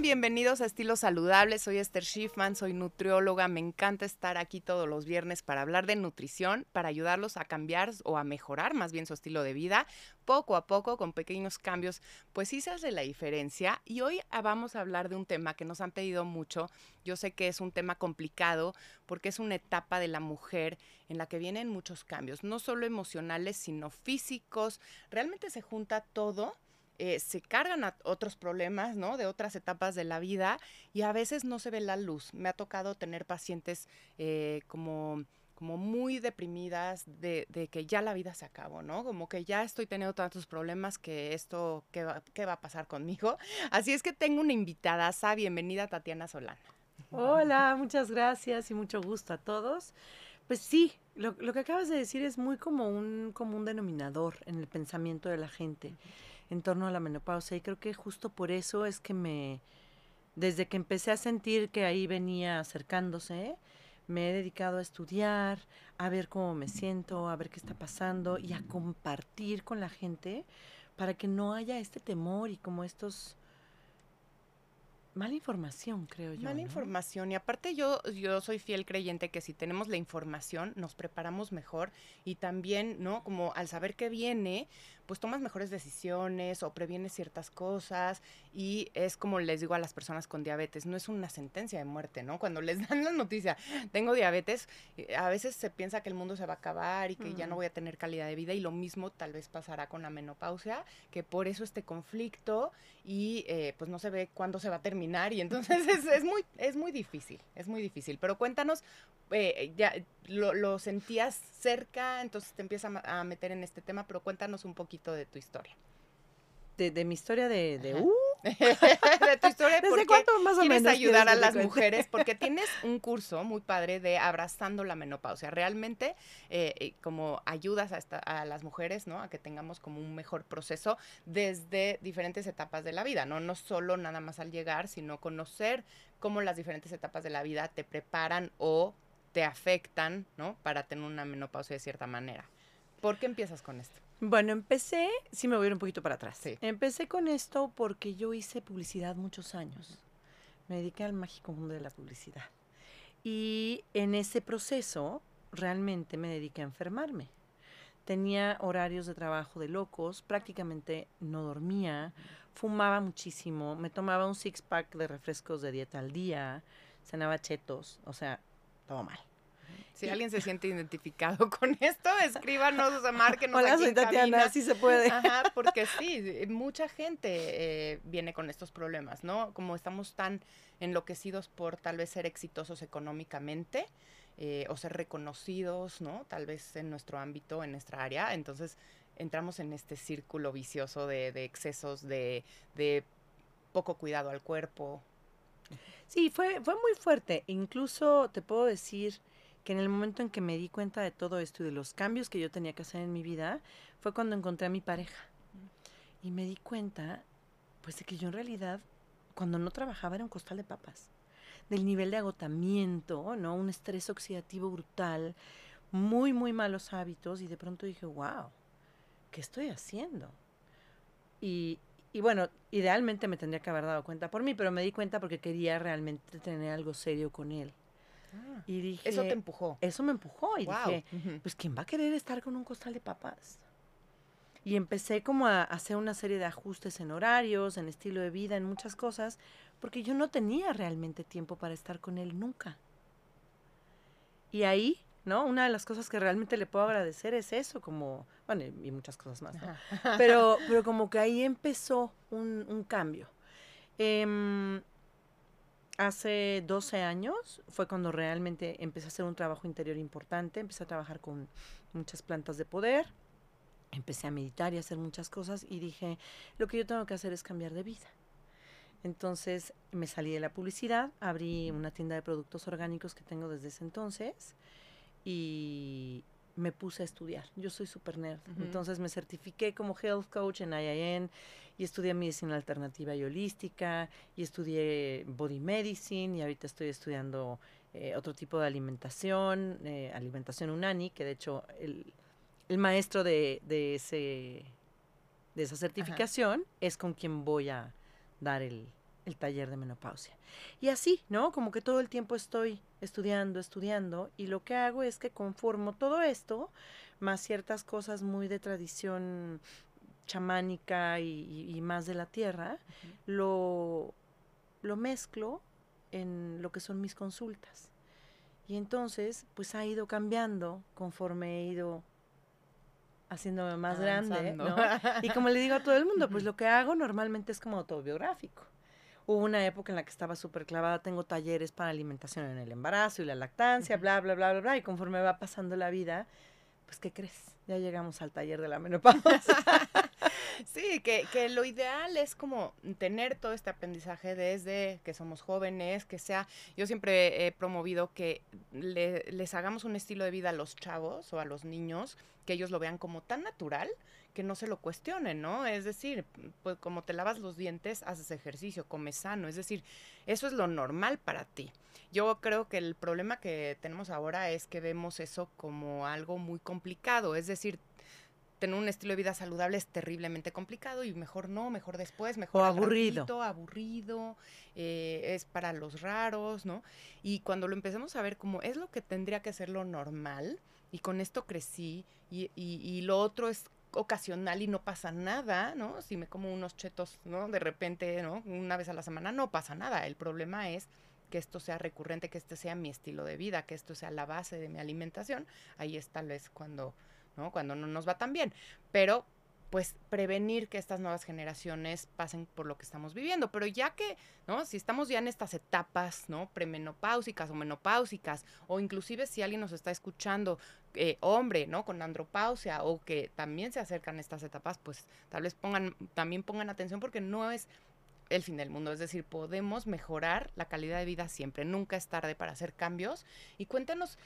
Bienvenidos a Estilo Saludable. Soy Esther Schiffman, soy nutrióloga. Me encanta estar aquí todos los viernes para hablar de nutrición, para ayudarlos a cambiar o a mejorar más bien su estilo de vida. Poco a poco, con pequeños cambios, pues sí se hace la diferencia. Y hoy ah, vamos a hablar de un tema que nos han pedido mucho. Yo sé que es un tema complicado porque es una etapa de la mujer en la que vienen muchos cambios, no solo emocionales, sino físicos. Realmente se junta todo eh, se cargan a otros problemas, ¿no? De otras etapas de la vida y a veces no se ve la luz. Me ha tocado tener pacientes eh, como como muy deprimidas de, que ya la vida se acabó, ¿no? Como que ya estoy teniendo tantos problemas que esto, ¿qué va, qué va a pasar conmigo? Así es que tengo una invitada, Sa, bienvenida Tatiana Solana. Hola, muchas gracias y mucho gusto a todos. Pues sí, lo, lo que acabas de decir es muy como un común denominador en el pensamiento de la gente en torno a la menopausia y creo que justo por eso es que me, desde que empecé a sentir que ahí venía acercándose, me he dedicado a estudiar, a ver cómo me siento, a ver qué está pasando y a compartir con la gente para que no haya este temor y como estos Mala información, creo yo. Mala información. Y aparte yo, yo soy fiel creyente que si tenemos la información, nos preparamos mejor y también, ¿no? Como al saber qué viene, pues tomas mejores decisiones o previenes ciertas cosas y es como les digo a las personas con diabetes, no es una sentencia de muerte, ¿no? Cuando les dan la noticia, tengo diabetes, eh, a veces se piensa que el mundo se va a acabar y que ya no voy a tener calidad de vida y lo mismo tal vez pasará con la menopausia, que por eso este conflicto y eh, pues no se ve cuándo se va a terminar y entonces es, muy, es muy difícil, es muy difícil. Pero cuéntanos, eh, ya lo, sentías cerca, entonces te empiezas a meter en este tema, pero cuéntanos un poquito de tu historia. De, mi historia de, de uh, de tu historia ¿Desde cuánto más o quieres ayudar a las mujeres porque tienes un curso muy padre de abrazando la menopausia. Realmente eh, eh, como ayudas a, a, las mujeres, ¿no? A que tengamos como un mejor proceso desde diferentes etapas de la vida, ¿no? No solo nada más al llegar, sino conocer cómo las diferentes etapas de la vida te preparan o te afectan, ¿no? Para tener una menopausia de cierta manera. ¿Por qué empiezas con esto? Bueno, empecé, sí me voy a ir un poquito para atrás. Sí. Empecé con esto porque yo hice publicidad muchos años. Me dediqué al mágico mundo de la publicidad. Y en ese proceso realmente me dediqué a enfermarme. Tenía horarios de trabajo de locos, prácticamente no dormía, fumaba muchísimo, me tomaba un six-pack de refrescos de dieta al día, cenaba chetos, o sea, todo mal. Si alguien se siente identificado con esto, escríbanos, márquenos Hola, soy Tatiana, sí se puede. Ajá, porque sí, mucha gente eh, viene con estos problemas, ¿no? Como estamos tan enloquecidos por tal vez ser exitosos económicamente eh, o ser reconocidos, ¿no? Tal vez en nuestro ámbito, en nuestra área, entonces entramos en este círculo vicioso de, de excesos, de, de poco cuidado al cuerpo. Sí, fue, fue muy fuerte. Incluso te puedo decir que en el momento en que me di cuenta de todo esto y de los cambios que yo tenía que hacer en mi vida, fue cuando encontré a mi pareja. Y me di cuenta, pues, de que yo en realidad, cuando no trabajaba, era un costal de papas. Del nivel de agotamiento, ¿no? Un estrés oxidativo brutal, muy, muy malos hábitos. Y de pronto dije, wow, ¿qué estoy haciendo? Y, y bueno, idealmente me tendría que haber dado cuenta por mí, pero me di cuenta porque quería realmente tener algo serio con él. Ah, y dije, eso te empujó. Eso me empujó y dije, pues ¿quién va a querer estar con un costal de papas? Y empecé como a hacer una serie de ajustes en horarios, en estilo de vida, en muchas cosas, porque yo no tenía realmente tiempo para estar con él nunca. Y ahí, ¿no? Una de las cosas que realmente le puedo agradecer es eso, como, bueno, y muchas cosas más, ¿no? Pero, pero como que ahí empezó un, un cambio. Eh, Hace 12 años fue cuando realmente empecé a hacer un trabajo interior importante, empecé a trabajar con muchas plantas de poder, empecé a meditar y a hacer muchas cosas y dije, lo que yo tengo que hacer es cambiar de vida. Entonces me salí de la publicidad, abrí una tienda de productos orgánicos que tengo desde ese entonces y, me puse a estudiar. Yo soy super nerd. Entonces me certifiqué como health coach en IIN y estudié medicina alternativa y holística y estudié body medicine y ahorita estoy estudiando eh, otro tipo de alimentación, eh, alimentación unani, que de hecho el, el maestro de, de, ese, de esa certificación es con quien voy a dar el, el taller de menopausia. Y así, ¿no? Como que todo el tiempo estoy estudiando, estudiando, y lo que hago es que conformo todo esto, más ciertas cosas muy de tradición chamánica y, más de la tierra, lo, lo mezclo en lo que son mis consultas. Y entonces, pues ha ido cambiando conforme he ido haciéndome más grande, ¿no? Y como le digo a todo el mundo, pues lo que hago normalmente es como autobiográfico. Hubo una época en la que estaba súper clavada, tengo talleres para alimentación en el embarazo y la lactancia, bla, bla, bla, bla, bla, y conforme va pasando la vida, pues, ¿qué crees? Ya llegamos al taller de la menopausa. sí, que, que, lo ideal es como tener todo este aprendizaje desde que somos jóvenes, que sea, yo siempre he promovido que les hagamos un estilo de vida a los chavos o a los niños, que ellos lo vean como tan natural que no se lo cuestionen, ¿no? Es decir, pues como te lavas los dientes, haces ejercicio, comes sano, es decir, eso es lo normal para ti. Yo creo que el problema que tenemos ahora es que vemos eso como algo muy complicado, es decir, tener un estilo de vida saludable es terriblemente complicado y mejor no, mejor después, mejor o aburrido. aburrido, eh, es para los raros, ¿no? Y cuando lo empecemos a ver como es lo que tendría que ser lo normal, y con esto crecí, y, y, y lo otro es ocasional y no pasa nada, ¿no? Si me como unos chetos, ¿no? De repente, ¿no? Una vez a la semana no pasa nada. El problema es que esto sea recurrente, que este sea mi estilo de vida, que esto sea la base de mi alimentación. Ahí es tal vez cuando, ¿no? Cuando no nos va tan bien. Pero pues prevenir que estas nuevas generaciones pasen por lo que estamos viviendo. Pero ya que, ¿no? Si estamos ya en estas etapas, ¿no? Premenopáusicas o menopáusicas, o inclusive si alguien nos está escuchando, eh, hombre, ¿no? Con andropausia, o que también se acercan estas etapas, pues tal vez pongan, también pongan atención porque no es el fin del mundo. Es decir, podemos mejorar la calidad de vida siempre. Nunca es tarde para hacer cambios. Y cuéntanos,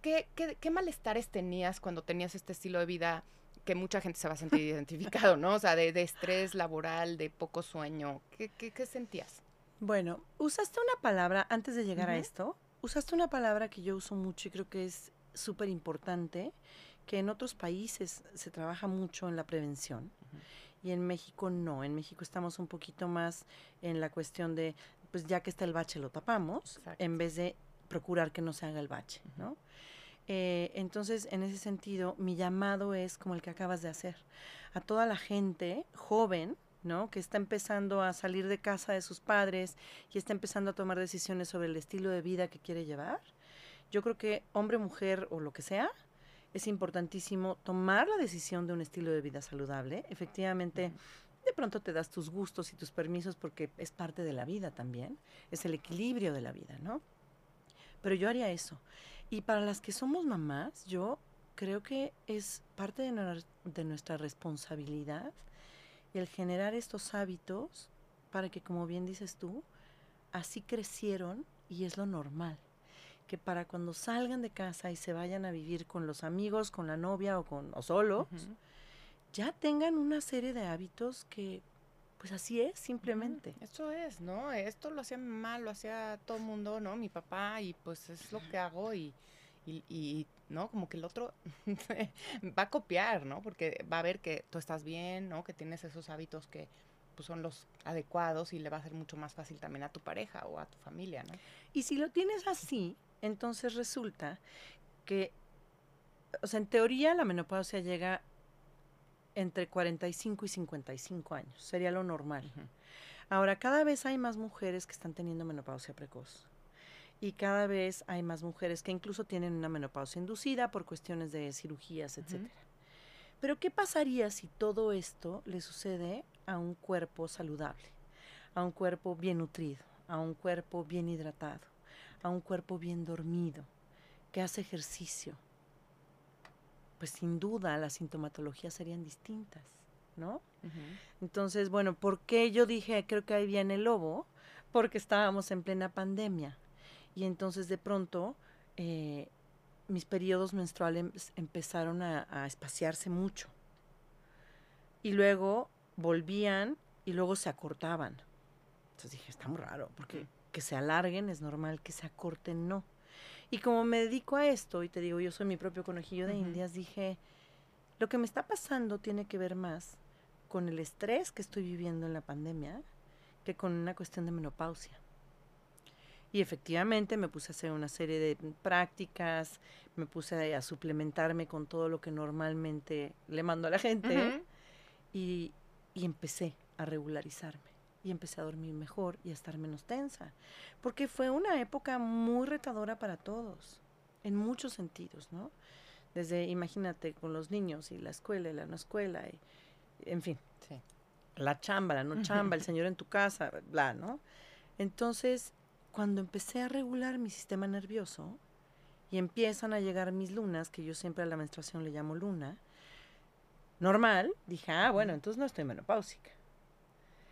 ¿qué, qué, qué malestares tenías cuando tenías este estilo de vida? que mucha gente se va a sentir identificado, ¿no? O sea, de, estrés laboral, de poco sueño. ¿Qué, qué, sentías? Bueno, usaste una palabra, antes de llegar a esto, usaste una palabra que yo uso mucho y creo que es súper importante, que en otros países se trabaja mucho en la prevención y en México no. En México estamos un poquito más en la cuestión de, pues ya que está el bache lo tapamos, en vez de procurar que no se haga el bache, ¿no? Eh, entonces, en ese sentido, mi llamado es como el que acabas de hacer. A toda la gente joven, ¿no? Que está empezando a salir de casa de sus padres y está empezando a tomar decisiones sobre el estilo de vida que quiere llevar. Yo creo que hombre, mujer o lo que sea, es importantísimo tomar la decisión de un estilo de vida saludable. Efectivamente, de pronto te das tus gustos y tus permisos porque es parte de la vida también. Es el equilibrio de la vida, ¿no? Pero yo haría eso. Y para las que somos mamás, yo creo que es parte de, nuestra responsabilidad el generar estos hábitos para que, como bien dices tú, así crecieron y es lo normal. Que para cuando salgan de casa y se vayan a vivir con los amigos, con la novia o, con, o solos, ya tengan una serie de hábitos que pues así es, simplemente. Eso es, ¿no? Esto lo hacía mal, lo hacía todo el mundo, ¿no? Mi papá, y pues es lo que hago y, y, ¿no? Como que el otro va a copiar, ¿no? Porque va a ver que tú estás bien, ¿no? Que tienes esos hábitos que pues, son los adecuados y le va a ser mucho más fácil también a tu pareja o a tu familia, ¿no? Y si lo tienes así, entonces resulta que, o sea, en teoría la menopausia llega entre 45 y 55 años, sería lo normal. Ahora, cada vez hay más mujeres que están teniendo menopausia precoz. Y cada vez hay más mujeres que incluso tienen una menopausia inducida por cuestiones de cirugías, etc. Pero ¿qué pasaría si todo esto le sucede a un cuerpo saludable, a un cuerpo bien nutrido, a un cuerpo bien hidratado, a un cuerpo bien dormido, que hace ejercicio, pues sin duda las sintomatologías serían distintas, ¿no? Entonces, bueno, ¿por qué yo dije, creo que ahí viene el lobo? Porque estábamos en plena pandemia y entonces de pronto eh, mis periodos menstruales empezaron a, espaciarse mucho y luego volvían y luego se acortaban. Entonces dije, está muy raro, porque que se alarguen es normal, que se acorten no. Y como me dedico a esto, y te digo, yo soy mi propio conejillo de indias, dije, lo que me está pasando tiene que ver más con el estrés que estoy viviendo en la pandemia que con una cuestión de menopausia. Y efectivamente me puse a hacer una serie de prácticas, me puse a suplementarme con todo lo que normalmente le mando a la gente y, y empecé a regularizarme y empecé a dormir mejor y a estar menos tensa, porque fue una época muy retadora para todos, en muchos sentidos, ¿no? Desde, imagínate, con los niños y la escuela y la no escuela, y, en fin, la chamba, la no chamba, el señor en tu casa, bla, ¿no? Entonces, cuando empecé a regular mi sistema nervioso y empiezan a llegar mis lunas, que yo siempre a la menstruación le llamo luna, normal, dije, ah, bueno, entonces no estoy menopáusica.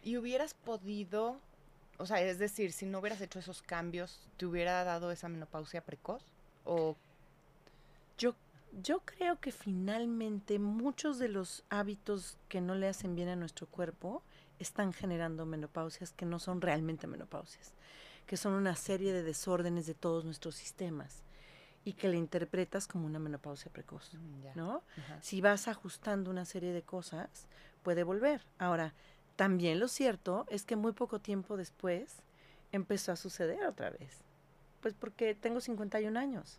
¿Y hubieras podido, o sea, es decir, si no hubieras hecho esos cambios, ¿te hubiera dado esa menopausia precoz? ¿O yo, yo creo que finalmente muchos de los hábitos que no le hacen bien a nuestro cuerpo están generando menopausias que no son realmente menopausias, que son una serie de desórdenes de todos nuestros sistemas y que le interpretas como una menopausia precoz, mm, ¿no? Si vas ajustando una serie de cosas, puede volver. Ahora, también lo cierto es que muy poco tiempo después empezó a suceder otra vez. Pues porque tengo 51 años.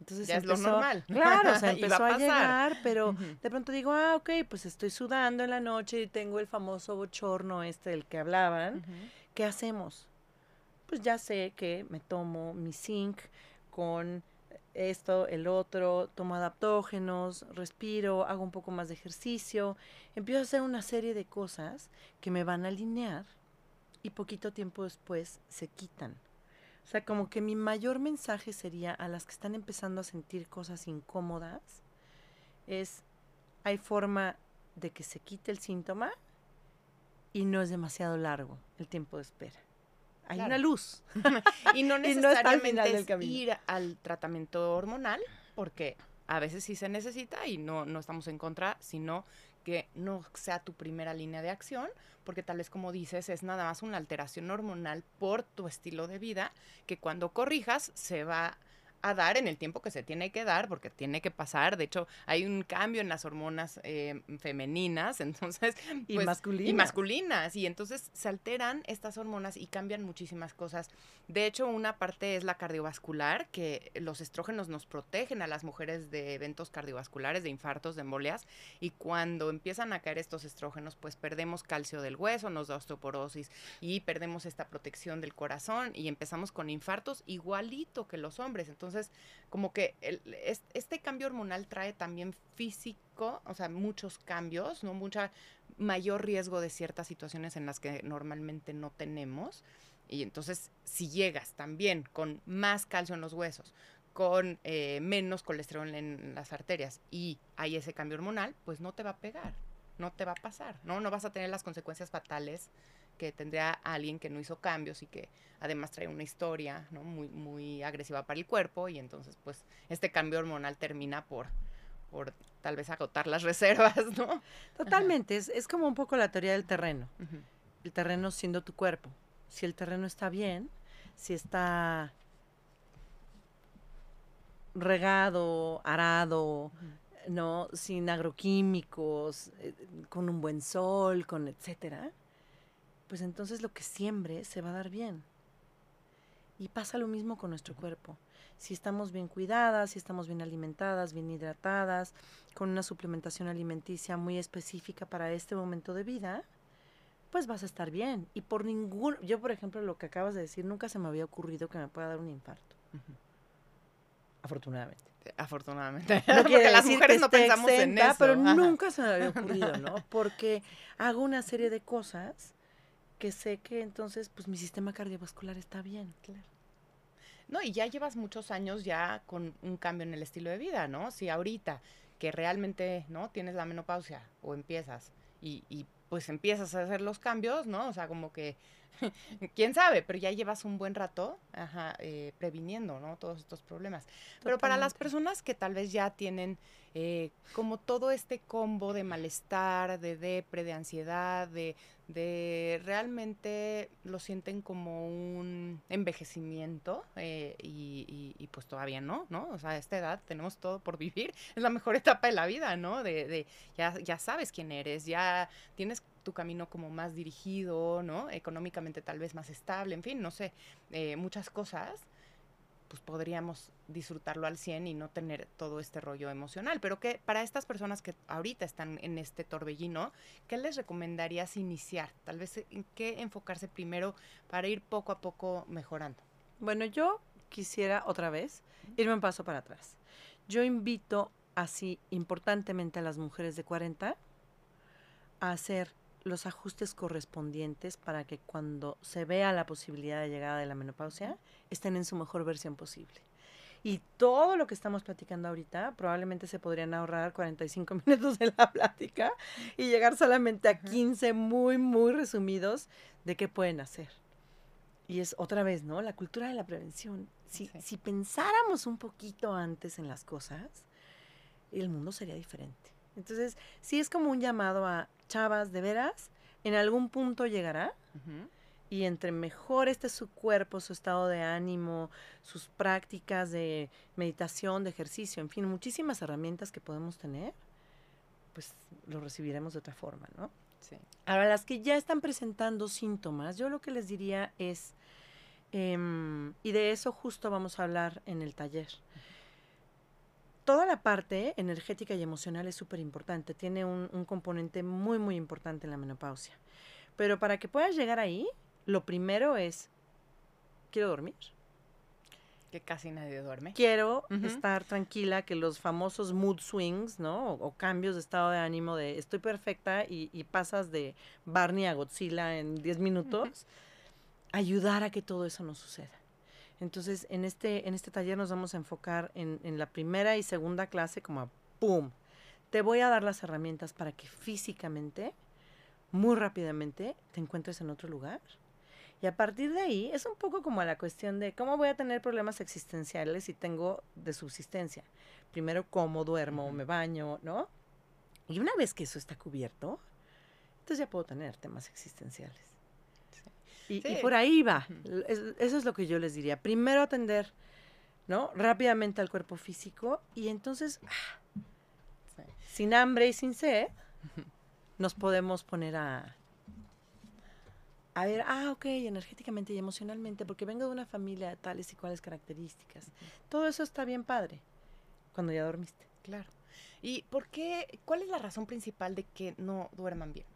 Entonces ya es lo normal. Claro, o sea, empezó a, llegar, pero de pronto digo, ah, ok, pues estoy sudando en la noche y tengo el famoso bochorno este del que hablaban. ¿Qué hacemos? Pues ya sé que me tomo mi zinc con esto, el otro, tomo adaptógenos, respiro, hago un poco más de ejercicio, empiezo a hacer una serie de cosas que me van a alinear y poquito tiempo después se quitan. O sea, como que mi mayor mensaje sería a las que están empezando a sentir cosas incómodas, es, hay forma de que se quite el síntoma y no es demasiado largo el tiempo de espera hay una luz. y no necesariamente es ir al tratamiento hormonal, porque a veces sí se necesita y no, no estamos en contra, sino que no sea tu primera línea de acción, porque tal vez como dices, es nada más una alteración hormonal por tu estilo de vida, que cuando corrijas se va a dar en el tiempo que se tiene que dar, porque tiene que pasar. De hecho, hay un cambio en las hormonas eh, femeninas, entonces. y pues, masculinas. Y masculinas. Y entonces se alteran estas hormonas y cambian muchísimas cosas. De hecho, una parte es la cardiovascular, que los estrógenos nos protegen a las mujeres de eventos cardiovasculares, de infartos, de embolias. Y cuando empiezan a caer estos estrógenos, pues perdemos calcio del hueso, nos da osteoporosis y perdemos esta protección del corazón y empezamos con infartos igualito que los hombres. Entonces, entonces, como que este cambio hormonal trae también físico, o sea, muchos cambios, ¿no? Mucha mayor riesgo de ciertas situaciones en las que normalmente no tenemos. Y entonces, si llegas también con más calcio en los huesos, con eh, menos colesterol en las arterias y hay ese cambio hormonal, pues no te va a pegar, no te va a pasar, ¿no? No vas a tener las consecuencias fatales que tendría alguien que no hizo cambios y que además trae una historia ¿no? muy, muy agresiva para el cuerpo y entonces pues este cambio hormonal termina por, por tal vez agotar las reservas, ¿no? Totalmente, es, es, como un poco la teoría del terreno. El terreno siendo tu cuerpo. Si el terreno está bien, si está regado, arado, ¿no? Sin agroquímicos, eh, con un buen sol, con etcétera, pues entonces lo que siembre se va a dar bien. Y pasa lo mismo con nuestro cuerpo. Si estamos bien cuidadas, si estamos bien alimentadas, bien hidratadas, con una suplementación alimenticia muy específica para este momento de vida, pues vas a estar bien. Y por ningún, yo por ejemplo lo que acabas de decir, nunca se me había ocurrido que me pueda dar un infarto. Afortunadamente. Afortunadamente. No Porque las mujeres no pensamos en eso. Pero nunca se me había ocurrido, ¿no? Porque hago una serie de cosas que sé que entonces pues mi sistema cardiovascular está bien. Claro. No, y ya llevas muchos años ya con un cambio en el estilo de vida, ¿no? Si ahorita que realmente, ¿no? Tienes la menopausia o empiezas y, y pues empiezas a hacer los cambios, ¿no? O sea, como que, quién sabe, pero ya llevas un buen rato ajá, eh, previniendo, ¿no? Todos estos problemas. Pero para las personas que tal vez ya tienen eh, como todo este combo de malestar, de depre, de ansiedad, de, de realmente lo sienten como un envejecimiento eh, y, pues todavía no, ¿no? O sea, a esta edad tenemos todo por vivir, es la mejor etapa de la vida, ¿no? De, de ya, ya sabes quién eres, ya tienes tu camino como más dirigido, ¿no? Económicamente tal vez más estable, en fin, no sé, eh, muchas cosas, pues podríamos disfrutarlo al 100 y no tener todo este rollo emocional. Pero que para estas personas que ahorita están en este torbellino, ¿qué les recomendarías iniciar? Tal vez en qué enfocarse primero para ir poco a poco mejorando. Bueno, yo quisiera otra vez irme un paso para atrás. Yo invito así importantemente a las mujeres de 40 a hacer los ajustes correspondientes para que cuando se vea la posibilidad de llegada de la menopausia estén en su mejor versión posible. Y todo lo que estamos platicando ahorita, probablemente se podrían ahorrar 45 minutos de la plática y llegar solamente a 15 muy, muy resumidos de qué pueden hacer. Y es otra vez, ¿no? La cultura de la prevención. Si, si pensáramos un poquito antes en las cosas, el mundo sería diferente. Entonces, sí es como un llamado a chavas, de veras, en algún punto llegará. Y entre mejor esté su cuerpo, su estado de ánimo, sus prácticas de meditación, de ejercicio, en fin, muchísimas herramientas que podemos tener, pues lo recibiremos de otra forma, ¿no? Sí. Ahora, las que ya están presentando síntomas, yo lo que les diría es, em, y de eso justo vamos a hablar en el taller. Toda la parte energética y emocional es súper importante, tiene un, un componente muy, muy importante en la menopausia. Pero para que puedas llegar ahí, lo primero es, quiero dormir. Que casi nadie duerme. Quiero estar tranquila, que los famosos mood swings, ¿no? O, cambios de estado de ánimo de estoy perfecta y, pasas de Barney a Godzilla en 10 minutos, ayudar a que todo eso no suceda. Entonces, en este, en este taller nos vamos a enfocar en, en la primera y segunda clase como a ¡pum! Te voy a dar las herramientas para que físicamente, muy rápidamente, te encuentres en otro lugar y a partir de ahí es un poco como la cuestión de cómo voy a tener problemas existenciales si tengo de subsistencia. Primero, cómo duermo, me baño, ¿no? Y una vez que eso está cubierto, entonces ya puedo tener temas existenciales. Y, por ahí va. eso es lo que yo les diría. Primero atender, ¿no? Rápidamente al cuerpo físico y entonces, ah, sin hambre y sin sed, nos podemos poner a a ver, ah, ok, energéticamente y emocionalmente, porque vengo de una familia de tales y cuales características. Todo eso está bien padre cuando ya dormiste. Claro. ¿Y por qué, cuál es la razón principal de que no duerman bien?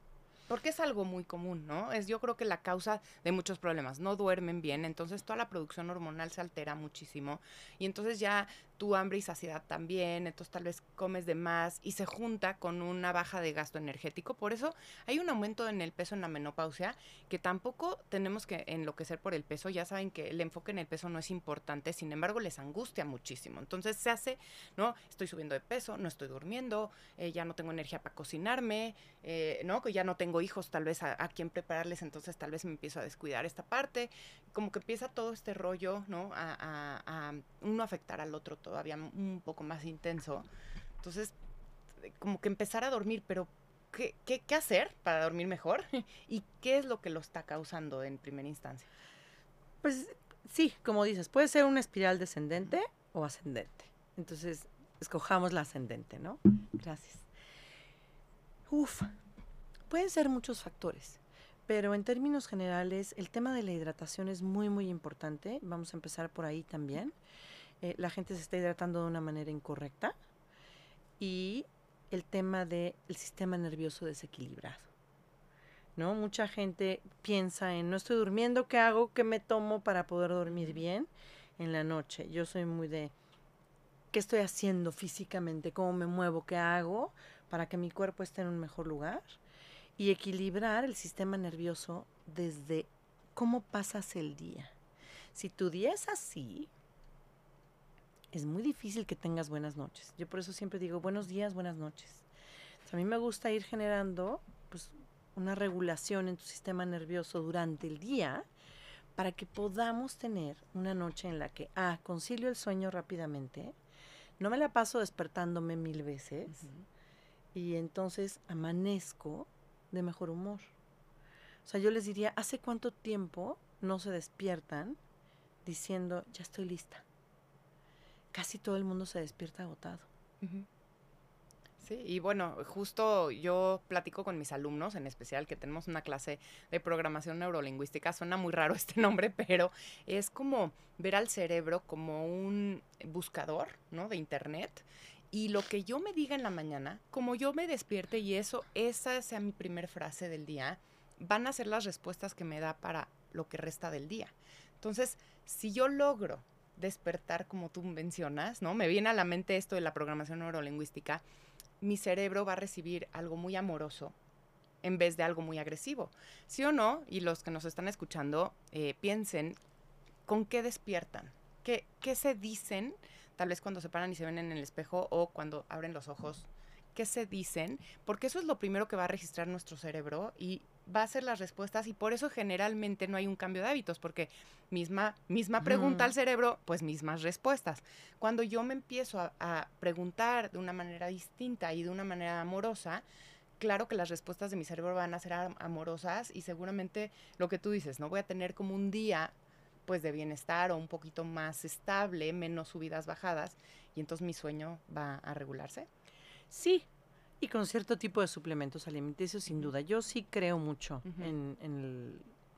Porque es algo muy común, ¿no? Es yo creo que la causa de muchos problemas. No duermen bien, entonces toda la producción hormonal se altera muchísimo y entonces ya tu hambre y saciedad también, entonces tal vez comes de más y se junta con una baja de gasto energético. Por eso hay un aumento en el peso en la menopausia que tampoco tenemos que enloquecer por el peso. Ya saben que el enfoque en el peso no es importante, sin embargo les angustia muchísimo. Entonces se hace, ¿no? Estoy subiendo de peso, no estoy durmiendo, eh, ya no tengo energía para cocinarme, eh, ¿no? Que ya no tengo hijos tal vez a, a quien prepararles, entonces tal vez me empiezo a descuidar esta parte. Como que empieza todo este rollo, ¿no? A, a, a uno afectar al otro todo todavía un poco más intenso. Entonces, como que empezar a dormir, pero ¿qué, qué, hacer para dormir mejor? ¿Y qué es lo que lo está causando en primera instancia? Pues sí, como dices, puede ser una espiral descendente o ascendente. Entonces, escojamos la ascendente, ¿no? Gracias. Uf, pueden ser muchos factores, pero en términos generales, el tema de la hidratación es muy, muy importante. Vamos a empezar por ahí también. Eh, la gente se está hidratando de una manera incorrecta y el tema del sistema nervioso desequilibrado. ¿no? Mucha gente piensa en no estoy durmiendo, ¿qué hago? ¿Qué me tomo para poder dormir bien en la noche? Yo soy muy de ¿qué estoy haciendo físicamente? ¿Cómo me muevo? ¿Qué hago para que mi cuerpo esté en un mejor lugar? Y equilibrar el sistema nervioso desde cómo pasas el día. Si tu día es así, es muy difícil que tengas buenas noches. Yo por eso siempre digo buenos días, buenas noches. a mí me gusta ir generando pues, una regulación en tu sistema nervioso durante el día para que podamos tener una noche en la que, ah, concilio el sueño rápidamente, no me la paso despertándome mil veces y entonces amanezco de mejor humor. O sea, yo les diría, ¿hace cuánto tiempo no se despiertan diciendo, ya estoy lista? Casi todo el mundo se despierta agotado. Sí, y bueno, justo yo platico con mis alumnos, en especial que tenemos una clase de programación neurolingüística. Suena muy raro este nombre, pero es como ver al cerebro como un buscador, ¿no? De internet. Y lo que yo me diga en la mañana, como yo me despierte y eso, esa sea mi primer frase del día, van a ser las respuestas que me da para lo que resta del día. Entonces, si yo logro despertar como tú mencionas, ¿no? Me viene a la mente esto de la programación neurolingüística mi cerebro va a recibir algo muy amoroso en vez de algo muy agresivo. ¿Sí o no? Y los que nos están escuchando, eh, piensen con qué despiertan, ¿Qué, qué se dicen, tal vez cuando se paran y se ven en el espejo o cuando abren los ojos, qué se dicen, porque eso es lo primero que va a registrar nuestro cerebro y va a ser las respuestas y por eso generalmente no hay un cambio de hábitos, porque misma, misma pregunta al cerebro, pues mismas respuestas. Cuando yo me empiezo a, preguntar de una manera distinta y de una manera amorosa, claro que las respuestas de mi cerebro van a ser amorosas y seguramente lo que tú dices, ¿no? Voy a tener como un día pues de bienestar o un poquito más estable, menos subidas, bajadas, y entonces mi sueño va a regularse. Sí, y con cierto tipo de suplementos alimenticios, sin duda. Yo sí creo mucho en,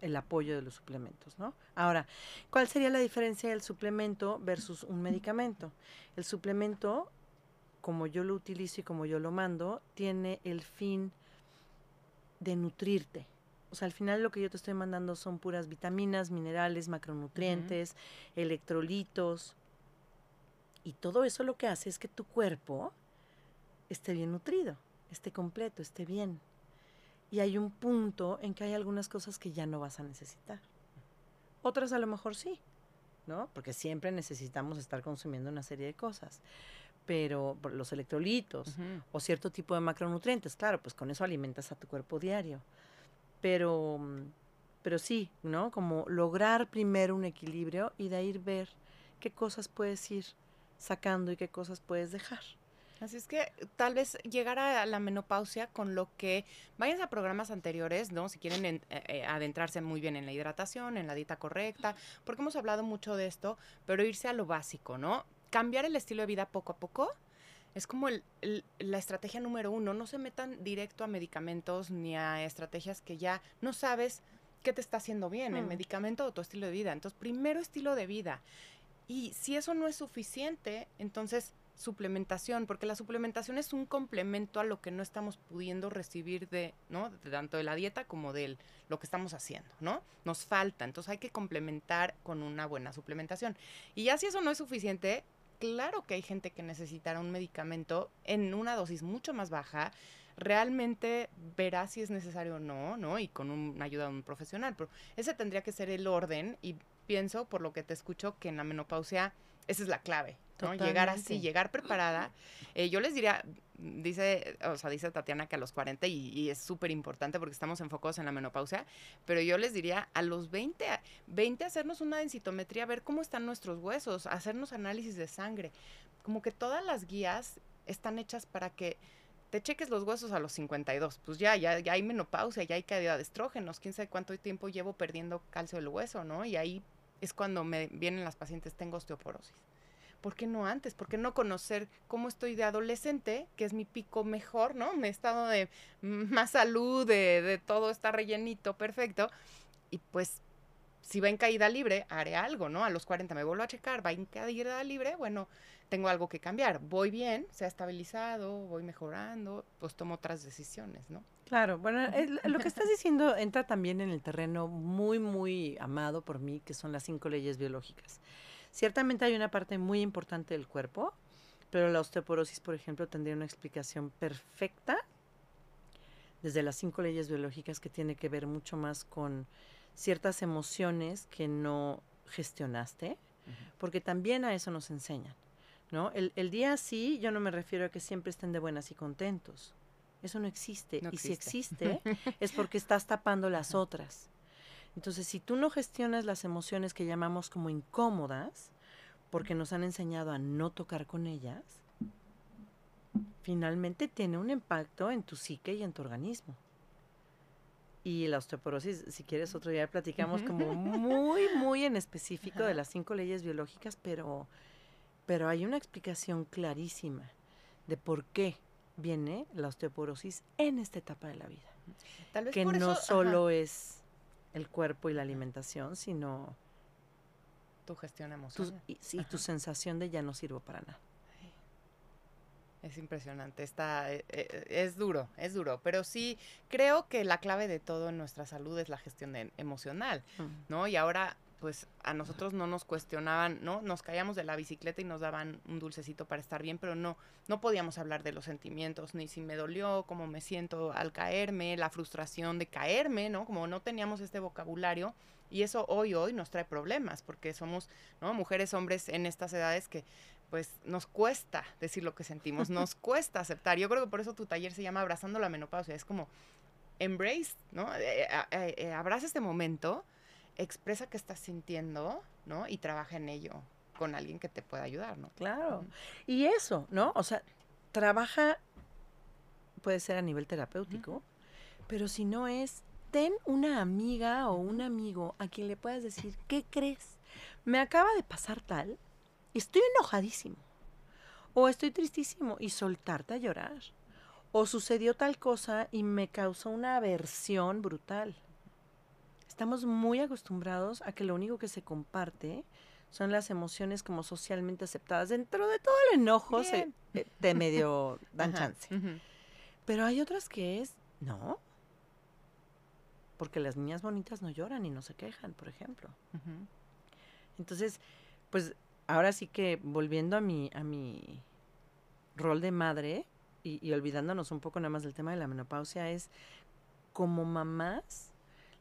el, apoyo de los suplementos, ¿no? Ahora, ¿cuál sería la diferencia del suplemento versus un medicamento? El suplemento, como yo lo utilizo y como yo lo mando, tiene el fin de nutrirte. O sea, al final lo que yo te estoy mandando son puras vitaminas, minerales, macronutrientes, electrolitos. Y todo eso lo que hace es que tu cuerpo esté bien nutrido, esté completo, esté bien. Y hay un punto en que hay algunas cosas que ya no vas a necesitar. Otras a lo mejor sí, ¿no? Porque siempre necesitamos estar consumiendo una serie de cosas. Pero los electrolitos o cierto tipo de macronutrientes, claro, pues con eso alimentas a tu cuerpo diario. Pero, pero sí, ¿no? Como lograr primero un equilibrio y de ahí ver qué cosas puedes ir sacando y qué cosas puedes dejar. Así es que tal vez llegar a la menopausia con lo que vayan a programas anteriores, ¿no? Si quieren eh, eh, adentrarse muy bien en la hidratación, en la dieta correcta, porque hemos hablado mucho de esto, pero irse a lo básico, ¿no? Cambiar el estilo de vida poco a poco. Es como la estrategia número uno. No se metan directo a medicamentos ni a estrategias que ya no sabes qué te está haciendo bien, el mm. medicamento o tu estilo de vida. Entonces, primero estilo de vida. Y si eso no es suficiente, entonces suplementación, porque la suplementación es un complemento a lo que no estamos pudiendo recibir de, ¿no? tanto de la dieta como de lo que estamos haciendo, ¿no? Nos falta, entonces hay que complementar con una buena suplementación. Y ya si eso no es suficiente, claro que hay gente que necesitará un medicamento en una dosis mucho más baja, realmente verá si es necesario o no, ¿no? Y con una ayuda de un profesional, pero ese tendría que ser el orden y pienso, por lo que te escucho, que en la menopausia esa es la clave, ¿no? Llegar así, llegar preparada. Eh, yo les diría, dice, o sea, dice Tatiana que a los 40 y, es súper importante porque estamos enfocados en la menopausia, pero yo les diría a los 20, 20 hacernos una densitometría, ver cómo están nuestros huesos, hacernos análisis de sangre. Como que todas las guías están hechas para que te cheques los huesos a los 52, pues ya, ya, ya hay menopausia, ya hay caída de estrógenos, quién sabe cuánto tiempo llevo perdiendo calcio del hueso, ¿no? Y ahí es cuando me vienen las pacientes, tengo osteoporosis. ¿Por qué no antes? ¿Por qué no conocer cómo estoy de adolescente, que es mi pico mejor, ¿no? Me estado de más salud, de, de todo está rellenito, perfecto. Y pues, si va en caída libre, haré algo, ¿no? A los 40 me vuelvo a checar, va en caída libre, bueno, tengo algo que cambiar. Voy bien, se ha estabilizado, voy mejorando, pues tomo otras decisiones, ¿no? Claro, bueno, lo que estás diciendo entra también en el terreno muy, muy amado por mí, que son las cinco leyes biológicas. Ciertamente hay una parte muy importante del cuerpo, pero la osteoporosis, por ejemplo, tendría una explicación perfecta desde las cinco leyes biológicas que tiene que ver mucho más con ciertas emociones que no gestionaste, porque también a eso nos enseñan, ¿no? El, el día sí, yo no me refiero a que siempre estén de buenas y contentos. Eso no existe. y si existe, es porque estás tapando las otras. Entonces, si tú no gestionas las emociones que llamamos como incómodas, porque nos han enseñado a no tocar con ellas, finalmente tiene un impacto en tu psique y en tu organismo. Y la osteoporosis, si quieres otro día platicamos como muy, muy en específico de las cinco leyes biológicas, pero, pero hay una explicación clarísima de por qué viene la osteoporosis en esta etapa de la vida. Tal vez que no solo es el cuerpo y la alimentación, sino tu gestión emocional. y, tu sensación de ya no sirvo para nada. Es impresionante, está, eh, eh, es duro, es duro, pero sí creo que la clave de todo en nuestra salud es la gestión emocional, ¿no? Y ahora pues a nosotros no nos cuestionaban, ¿no? Nos caíamos de la bicicleta y nos daban un dulcecito para estar bien, pero no, no podíamos hablar de los sentimientos, ni si me dolió, cómo me siento al caerme, la frustración de caerme, ¿no? Como no teníamos este vocabulario y eso hoy, hoy nos trae problemas, porque somos, ¿no? Mujeres, hombres en estas edades que pues nos cuesta decir lo que sentimos, nos cuesta aceptar. Yo creo que por eso tu taller se llama Abrazando la Menopausia, es como embrace, ¿no? Eh, eh, eh, abraza este momento expresa qué estás sintiendo, ¿no? Y trabaja en ello con alguien que te pueda ayudar, ¿no? Claro. Y eso, ¿no? O sea, trabaja, puede ser a nivel terapéutico, pero si no es, ten una amiga o un amigo a quien le puedas decir, ¿qué crees? Me acaba de pasar tal, estoy enojadísimo, o estoy tristísimo, y soltarte a llorar. O sucedió tal cosa y me causó una aversión brutal. Estamos muy acostumbrados a que lo único que se comparte son las emociones como socialmente aceptadas. Dentro de todo el enojo se, eh, de medio dan chance. Pero hay otras que es, no. Porque las niñas bonitas no lloran y no se quejan, por ejemplo. Entonces, pues ahora sí que volviendo a mi, a mi rol de madre y, y olvidándonos un poco nada más del tema de la menopausia, es como mamás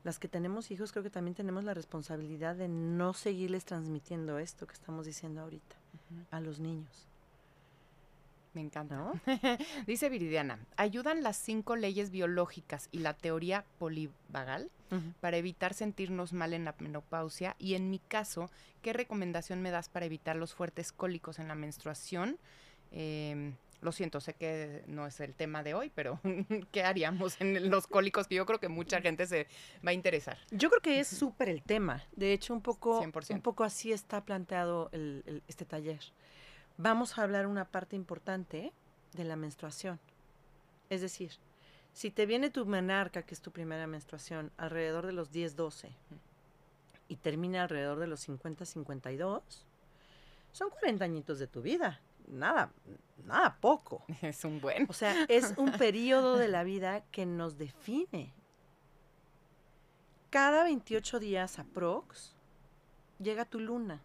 las que tenemos hijos creo que también tenemos la responsabilidad de no seguirles transmitiendo esto que estamos diciendo ahorita a los niños. Me encanta. Dice Viridiana, ¿ayudan las cinco leyes biológicas y la teoría polivagal para evitar sentirnos mal en la menopausia? Y en mi caso, ¿qué recomendación me das para evitar los fuertes cólicos en la menstruación? Eh, lo siento, sé que no es el tema de hoy, pero ¿qué haríamos en los cólicos? Que yo creo que mucha gente se va a interesar. Yo creo que es súper el tema. De hecho, un poco, un poco así está planteado este taller. Vamos a hablar una parte importante de la menstruación. Es decir, si te viene tu menarca, que es tu primera menstruación, alrededor de los 10, 12 y termina alrededor de los 50, 52, son 40 añitos de tu vida nada, nada poco. Es un buen. O sea, es un periodo de la vida que nos define. Cada 28 días aprox llega tu luna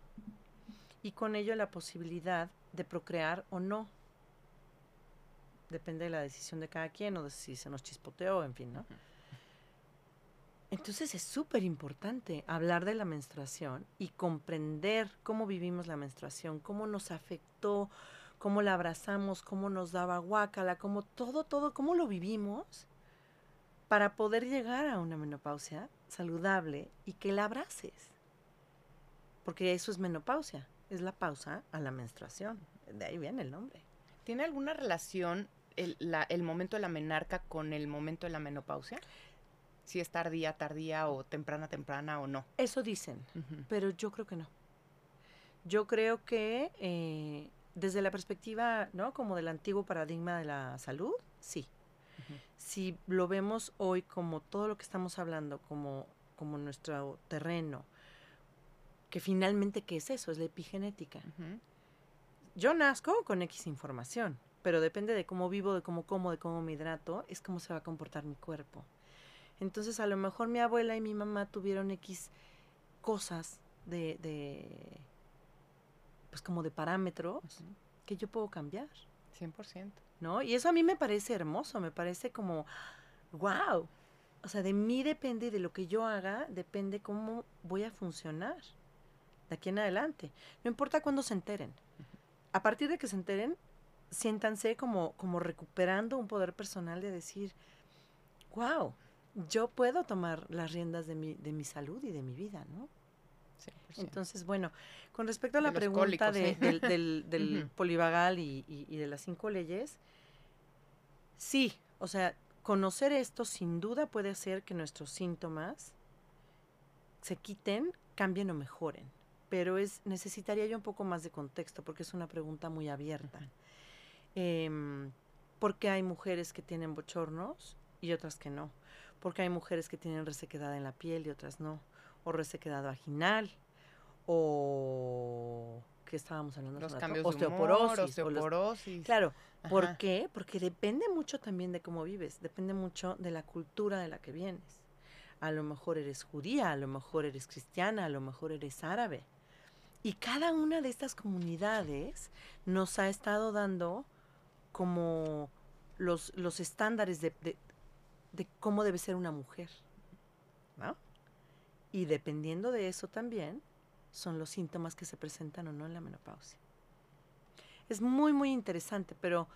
y con ello la posibilidad de procrear o no. Depende de la decisión de cada quien o de si se nos chispoteó, en fin, ¿no? Entonces es súper importante hablar de la menstruación y comprender cómo vivimos la menstruación, cómo nos afectó, cómo la abrazamos, cómo nos daba guácala, cómo todo, todo, cómo lo vivimos para poder llegar a una menopausia saludable y que la abraces. Porque eso es menopausia, es la pausa a la menstruación. De ahí viene el nombre. ¿Tiene alguna relación el, el momento de la menarca con el momento de la menopausia? Si es tardía, tardía o temprana, temprana o no. Eso dicen, pero yo creo que no. Yo creo que eh, desde la perspectiva, ¿no? Como del antiguo paradigma de la salud, sí. Si lo vemos hoy como todo lo que estamos hablando, como, como nuestro terreno, que finalmente, ¿qué es eso? Es la epigenética. Yo nazco con X información, pero depende de cómo vivo, de cómo como, de cómo me hidrato, es cómo se va a comportar mi cuerpo. Entonces, a lo mejor mi abuela y mi mamá tuvieron X cosas de, de pues como de parámetros que yo puedo cambiar. 100%. ¿No? Y eso a mí me parece hermoso, me parece como, wow. O sea, de mí depende, de lo que yo haga, depende cómo voy a funcionar de aquí en adelante. No importa cuándo se enteren. A partir de que se enteren, siéntanse como, como recuperando un poder personal de decir, wow, yo puedo tomar las riendas de mi, de mi salud y de mi vida, ¿no? Entonces, bueno, con respecto a la pregunta del, polivagal y, y, de las cinco leyes, sí, o sea, conocer esto sin duda puede hacer que nuestros síntomas se quiten, cambien o mejoren. Pero es, necesitaría yo un poco más de contexto porque es una pregunta muy abierta. Em, porque hay mujeres que tienen bochornos y otras que no, porque hay mujeres que tienen resequedad en la piel y otras no, o resequedad vaginal, o que estábamos hablando los cambios osteoporosis, osteoporosis. claro, ¿por qué? Porque depende mucho también de cómo vives, depende mucho de la cultura de la que vienes. A lo mejor eres judía, a lo mejor eres cristiana, a lo mejor eres árabe. Y cada una de estas comunidades nos ha estado dando como los, los estándares de, de, cómo debe ser una mujer. ¿no? Y dependiendo de eso también son los síntomas que se presentan o no en la menopausia. Es muy, muy interesante, pero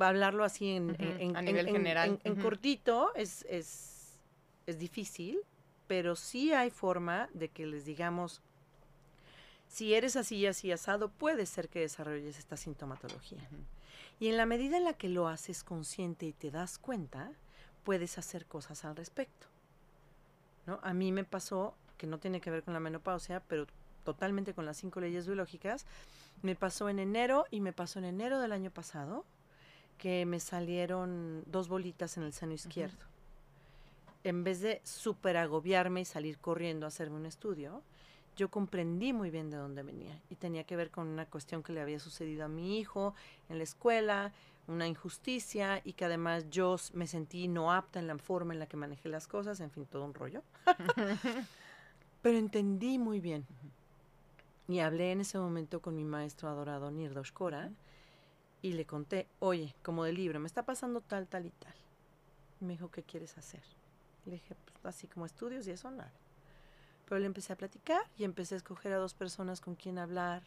va a hablarlo así en, a nivel general. En, cortito es, es, es difícil, pero sí hay forma de que les digamos si eres así y así asado, puede ser que desarrolles esta sintomatología. Y en la medida en la que lo haces consciente y te das cuenta, puedes hacer cosas al respecto. ¿no? A mí me pasó, que no tiene que ver con la menopausia, pero totalmente con las cinco leyes biológicas, me pasó en enero y me pasó en enero del año pasado que me salieron dos bolitas en el seno izquierdo. En vez de super agobiarme y salir corriendo a hacerme un estudio, yo comprendí muy bien de dónde venía y tenía que ver con una cuestión que le había sucedido a mi hijo en la escuela, una injusticia y que además yo me sentí no apta en la forma en la que manejé las cosas, en fin, todo un rollo. Pero entendí muy bien. Y hablé en ese momento con mi maestro adorado Nirdosh Kora y le conté, oye, como de libro, me está pasando tal, tal y tal. me dijo, ¿qué quieres hacer? Le dije, pues así como estudios y eso nada. Pero le empecé a platicar y empecé a escoger a dos personas con quien hablar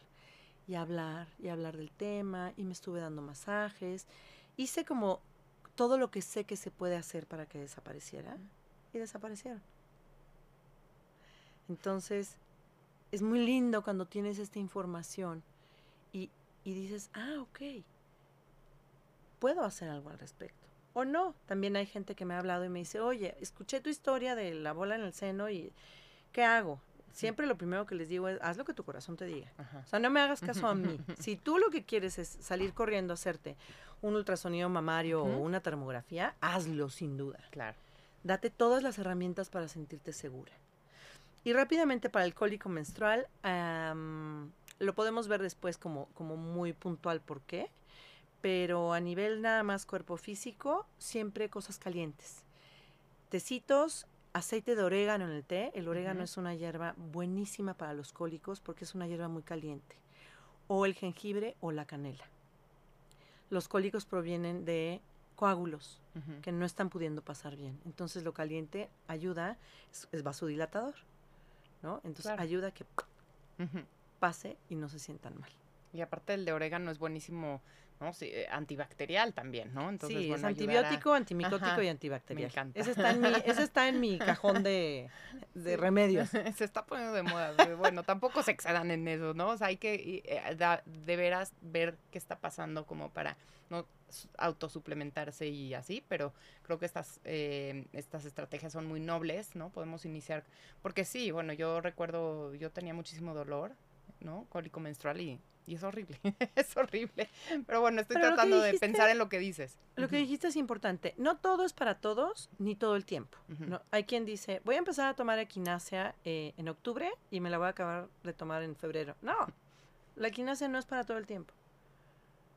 y hablar y hablar del tema y me estuve dando masajes. Hice como todo lo que sé que se puede hacer para que desapareciera y desaparecieron. Entonces, es muy lindo cuando tienes esta información y, y dices, ah, ok, puedo hacer algo al respecto. O no, también hay gente que me ha hablado y me dice, oye, escuché tu historia de la bola en el seno y ¿qué hago? Siempre lo primero que les digo es, haz lo que tu corazón te diga. O sea, no me hagas caso a mí. Si tú lo que quieres es salir corriendo a hacerte un ultrasonido mamario o una termografía, hazlo sin duda. Claro. Date todas las herramientas para sentirte segura. Y rápidamente para el cólico menstrual, lo podemos ver después como, como muy puntual por qué, pero a nivel nada más cuerpo físico, siempre cosas calientes. Tecitos, aceite de orégano en el té. El orégano es una hierba buenísima para los cólicos porque es una hierba muy caliente. O el jengibre o la canela. Los cólicos provienen de coágulos que no están pudiendo pasar bien. Entonces lo caliente ayuda, es, vasodilatador, ¿no? Entonces ayuda a que pase y no se sientan mal. Y aparte el de orégano es buenísimo ¿no? Sí, eh, antibacterial también, ¿no? Entonces, sí, es antibiótico, antimicótico y antibacterial. Me encanta. Ese está en mi, ese está en mi cajón de, de remedios. se está poniendo de moda. bueno, tampoco se excedan en eso, ¿no? O sea, hay que eh, de veras ver qué está pasando como para no autosuplementarse y así, pero creo que estas, eh, estas estrategias son muy nobles, ¿no? Podemos iniciar, porque sí, bueno, yo recuerdo, yo tenía muchísimo dolor, ¿no? Cólico menstrual y y es horrible, es horrible. Pero bueno, estoy tratando de pensar en lo que dices. Lo que dijiste es importante. No todo es para todos, ni todo el tiempo. ¿no? Hay quien dice, voy a empezar a tomar equinacia eh, en octubre y me la voy a acabar de tomar en febrero. No, la equinacia no es para todo el tiempo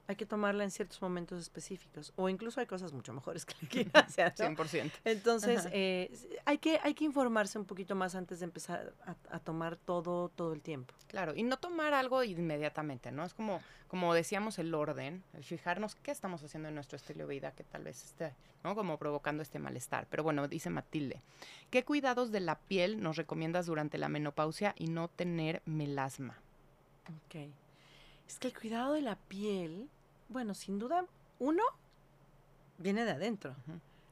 hay que tomarla en ciertos momentos específicos. O incluso hay cosas mucho mejores que la gimnasia. 100%. Entonces, eh, hay, que, hay que informarse un poquito más antes de empezar a, tomar todo, todo el tiempo. Claro, y no tomar algo inmediatamente, ¿no? Es como, como decíamos, el orden, el fijarnos qué estamos haciendo en nuestro estilo de vida que tal vez esté, ¿no? Como provocando este malestar. Pero bueno, dice Matilde, ¿qué cuidados de la piel nos recomiendas durante la menopausia y no tener melasma? Ok. Es que el cuidado de la piel bueno, sin duda, uno viene de adentro.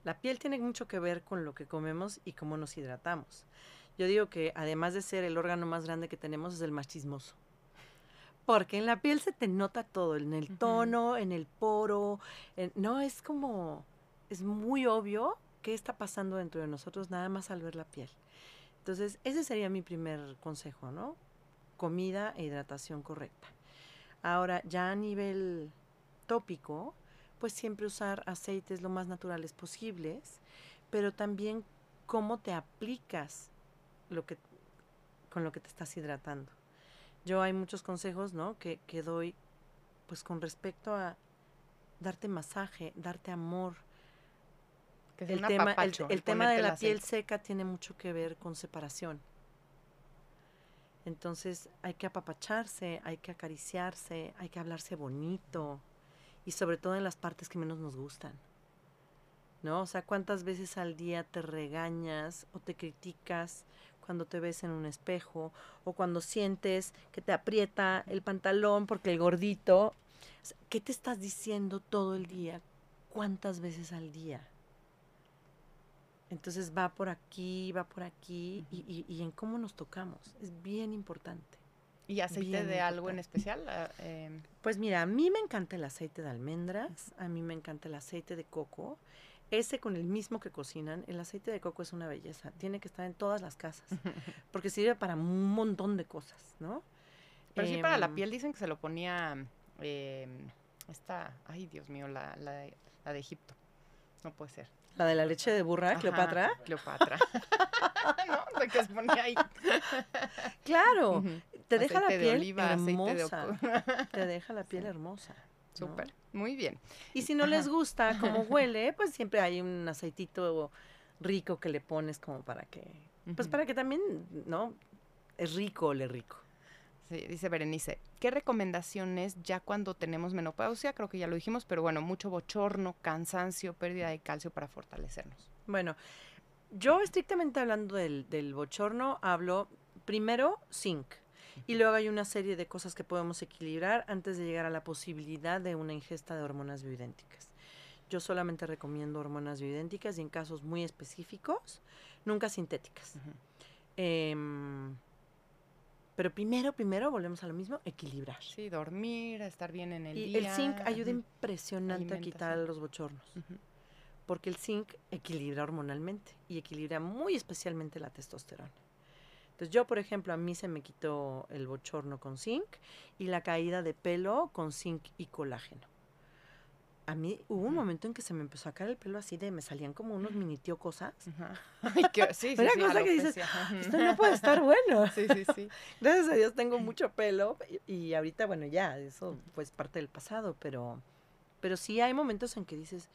La piel tiene mucho que ver con lo que comemos y cómo nos hidratamos. Yo digo que además de ser el órgano más grande que tenemos, es el más chismoso. Porque en la piel se te nota todo, en el tono, en el poro. no, es como, es muy obvio qué está pasando dentro de nosotros nada más al ver la piel. Entonces, ese sería mi primer consejo, ¿no? Comida e hidratación correcta. Ahora, ya a nivel tópico, pues siempre usar aceites lo más naturales posibles, pero también cómo te aplicas lo que, con lo que te estás hidratando. Yo hay muchos consejos, ¿no? Que, que doy, pues con respecto a darte masaje, darte amor. el tema, el, tema de la piel seca tiene mucho que ver con separación. Entonces hay que apapacharse, hay que acariciarse, hay que hablarse bonito y sobre todo en las partes que menos nos gustan. ¿No? O sea, ¿cuántas veces al día te regañas o te criticas cuando te ves en un espejo o cuando sientes que te aprieta el pantalón porque el gordito... ¿Qué te estás diciendo todo el día? ¿Cuántas veces al día? Entonces va por aquí, va por aquí y, en cómo nos tocamos. Es bien importante. ¿Y aceite de algo en especial? Em, pues mira, a mí me encanta el aceite de almendras, a mí me encanta el aceite de coco. Ese con el mismo que cocinan, el aceite de coco es una belleza. Tiene que estar en todas las casas, porque sirve para un montón de cosas, ¿no? Pero sí para la em, piel dicen que se lo ponía eh, esta, ay Dios mío, la, la, la de Egipto. No puede ser. La de la leche de burra, Cleopatra. Cleopatra. no, de que se ponía ahí. Claro, te deja la piel hermosa. te deja la piel hermosa. Súper, muy bien. Y si no les gusta cómo huele, pues siempre hay un aceitito rico que le pones como para que, pues para que también, ¿no? Es rico, ole rico. Sí, dice Berenice, ¿qué recomendaciones ya cuando tenemos menopausia? Creo que ya lo dijimos, pero bueno, mucho bochorno, cansancio, pérdida de calcio para fortalecernos. Bueno, yo estrictamente hablando del, del bochorno, hablo primero zinc. Y luego hay una serie de cosas que podemos equilibrar antes de llegar a la posibilidad de una ingesta de hormonas bioidénticas. Yo solamente recomiendo hormonas bioidénticas y en casos muy específicos, nunca sintéticas. Pero primero, primero volvemos a lo mismo, equilibrar. Sí, dormir, estar bien en el y día. el zinc ayuda impresionante a quitar los bochornos. Porque el zinc equilibra hormonalmente y equilibra muy especialmente la testosterona. Entonces yo, por ejemplo, a mí se me quitó el bochorno con zinc y la caída de pelo con zinc y colágeno a mí hubo un momento en que se me empezó a caer el pelo así de, me salían como unos mini tío cosas. Ay, qué, sí, sí, sí, cosa que dices, esto no puede estar bueno. Sí, sí, sí. Gracias a Dios tengo mucho pelo y, y, ahorita, bueno, ya, eso pues parte del pasado, pero, pero sí hay momentos en que dices,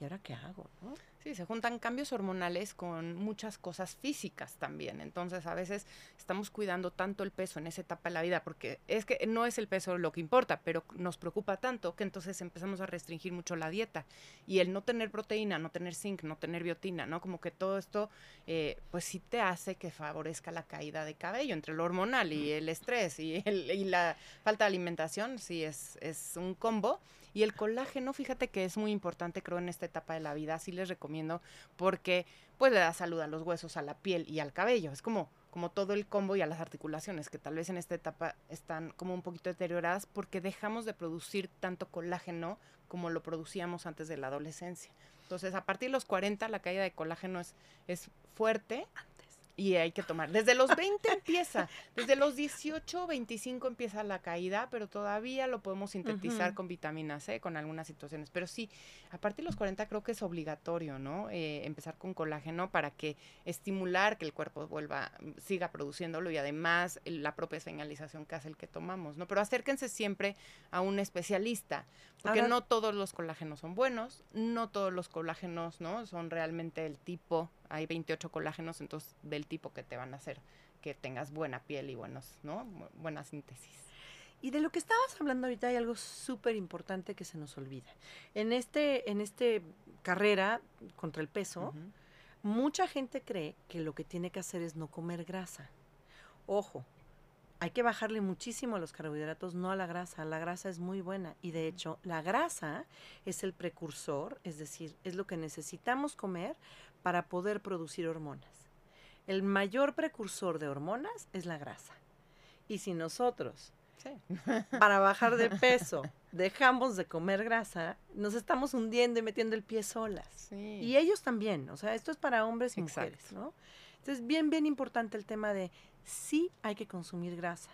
¿y ahora qué hago? ¿no? Sí, se juntan cambios hormonales con muchas cosas físicas también. Entonces, a veces estamos cuidando tanto el peso en esa etapa de la vida, porque es que no es el peso lo que importa, pero nos preocupa tanto que entonces empezamos a restringir mucho la dieta. Y el no tener proteína, no tener zinc, no tener biotina, ¿no? Como que todo esto, eh, pues sí te hace que favorezca la caída de cabello entre lo hormonal y el estrés y, el, y la falta de alimentación, sí es, es un combo. Y el colágeno, fíjate que es muy importante, creo, en esta etapa de la vida. Sí les recomiendo porque pues le da salud a los huesos, a la piel y al cabello. Es como, como todo el combo y a las articulaciones, que tal vez en esta etapa están como un poquito deterioradas porque dejamos de producir tanto colágeno como lo producíamos antes de la adolescencia. Entonces, a partir de los 40, la caída de colágeno es, es fuerte y hay que tomar. Desde los 20 empieza, desde los 18, 25 empieza la caída, pero todavía lo podemos sintetizar con vitamina C, con algunas situaciones. Pero sí, a partir de los 40 creo que es obligatorio, ¿no? Eh, empezar con colágeno para que estimular que el cuerpo vuelva, siga produciéndolo y además la propia señalización que hace el que tomamos, ¿no? Pero acérquense siempre a un especialista, porque no todos los colágenos son buenos, no todos los colágenos, ¿no? Son realmente el tipo hay 28 colágenos, entonces del tipo que te van a hacer que tengas buena piel y buenos, ¿no? Buena síntesis. Y de lo que estabas hablando ahorita hay algo súper importante que se nos olvida. En este, en este carrera contra el peso, mucha gente cree que lo que tiene que hacer es no comer grasa. Ojo, hay que bajarle muchísimo a los carbohidratos, no a la grasa. La grasa es muy buena y de hecho la grasa es el precursor, es decir, es lo que necesitamos comer para poder producir hormonas. El mayor precursor de hormonas es la grasa. Y si nosotros, para bajar de peso, dejamos de comer grasa, nos estamos hundiendo y metiendo el pie solas. Y ellos también, o sea, esto es para hombres y mujeres, ¿no? Entonces, bien, bien importante el tema de sí hay que consumir grasa.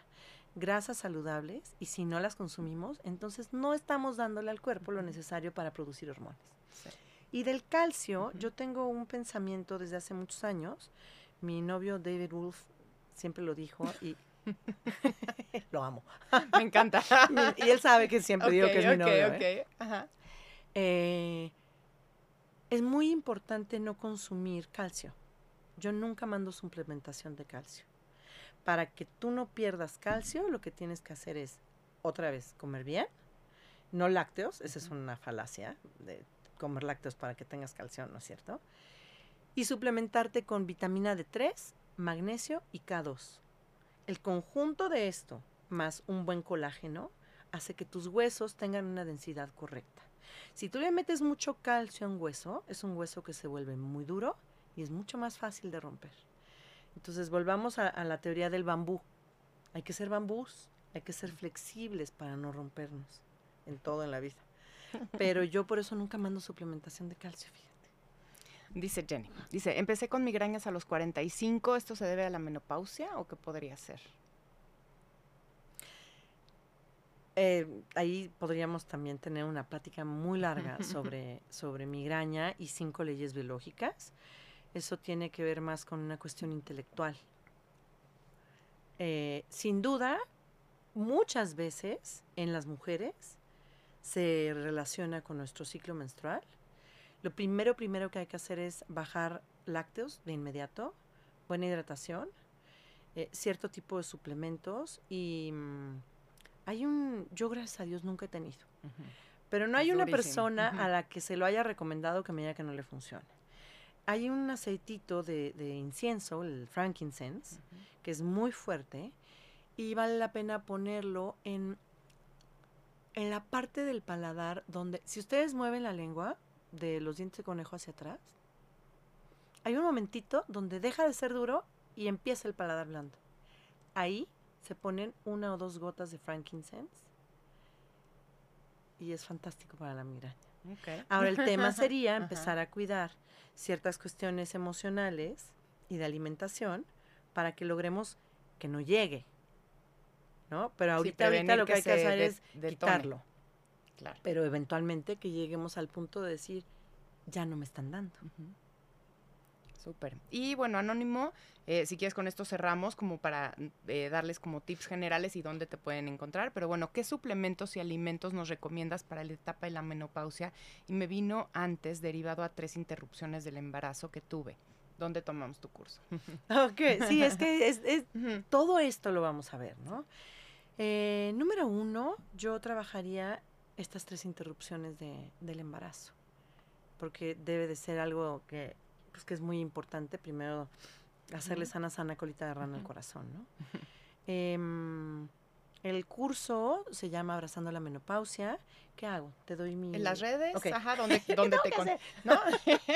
grasas saludables y si no las consumimos, entonces no estamos dándole al cuerpo lo necesario para producir hormonas. Y del calcio, yo tengo un pensamiento desde hace muchos años. Mi novio David Wolf siempre lo dijo y lo amo. Me encanta. y, él sabe que siempre digo que es mi novio. ¿eh? Eh, es muy importante no consumir calcio. Yo nunca mando suplementación de calcio. Para que tú no pierdas calcio, lo que tienes que hacer es, otra vez, comer bien, no lácteos, esa es una falacia de comer lácteos para que tengas calcio, ¿no es cierto? Y suplementarte con vitamina D3, magnesio y K2. El conjunto de esto, más un buen colágeno, hace que tus huesos tengan una densidad correcta. Si tú le metes mucho calcio a un hueso, es un hueso que se vuelve muy duro y es mucho más fácil de romper. Entonces volvamos a, a la teoría del bambú. Hay que ser bambús, hay que ser flexibles para no rompernos en todo en la vida. Pero yo por eso nunca mando suplementación de calcio, fíjate. Dice Jenny, dice, empecé con migrañas a los 45, ¿esto se debe a la menopausia o qué podría ser? Eh, ahí podríamos también tener una plática muy larga sobre, sobre migraña y cinco leyes biológicas. Eso tiene que ver más con una cuestión intelectual. Eh, sin duda, muchas veces en las mujeres se relaciona con nuestro ciclo menstrual. Lo primero, primero que hay que hacer es bajar lácteos de inmediato, buena hidratación, eh, cierto tipo de suplementos y mm, hay un, yo gracias a Dios nunca he tenido, pero no hay una persona a la que se lo haya recomendado que me diga que no le funcione. Hay un aceitito de, incienso, el frankincense, que es muy fuerte y vale la pena ponerlo en en la parte del paladar donde, si ustedes mueven la lengua de los dientes de conejo hacia atrás, hay un momentito donde deja de ser duro y empieza el paladar blando. Ahí se ponen una o dos gotas de frankincense y es fantástico para la migraña. Ahora el tema sería empezar a cuidar ciertas cuestiones emocionales y de alimentación para que logremos que no llegue ¿no? Pero ahorita, lo que, hay que hacer es quitarlo. Claro. Pero eventualmente que lleguemos al punto de decir, ya no me están dando. Súper. Y bueno, Anónimo, eh, si quieres con esto cerramos como para eh, darles como tips generales y dónde te pueden encontrar. Pero bueno, ¿qué suplementos y alimentos nos recomiendas para la etapa de la menopausia? Y me vino antes derivado a tres interrupciones del embarazo que tuve. ¿Dónde tomamos tu curso? ok, sí, es que es, todo esto lo vamos a ver, ¿no? Eh, número uno, yo trabajaría estas tres interrupciones de, del embarazo, porque debe de ser algo que, pues, que es muy importante. Primero, hacerle sana, sana colita de rana al corazón, ¿no? Em, el curso se llama Abrazando la Menopausia. ¿Qué hago? Te doy mi... En las redes, ajá, donde, donde te... Con... ¿No?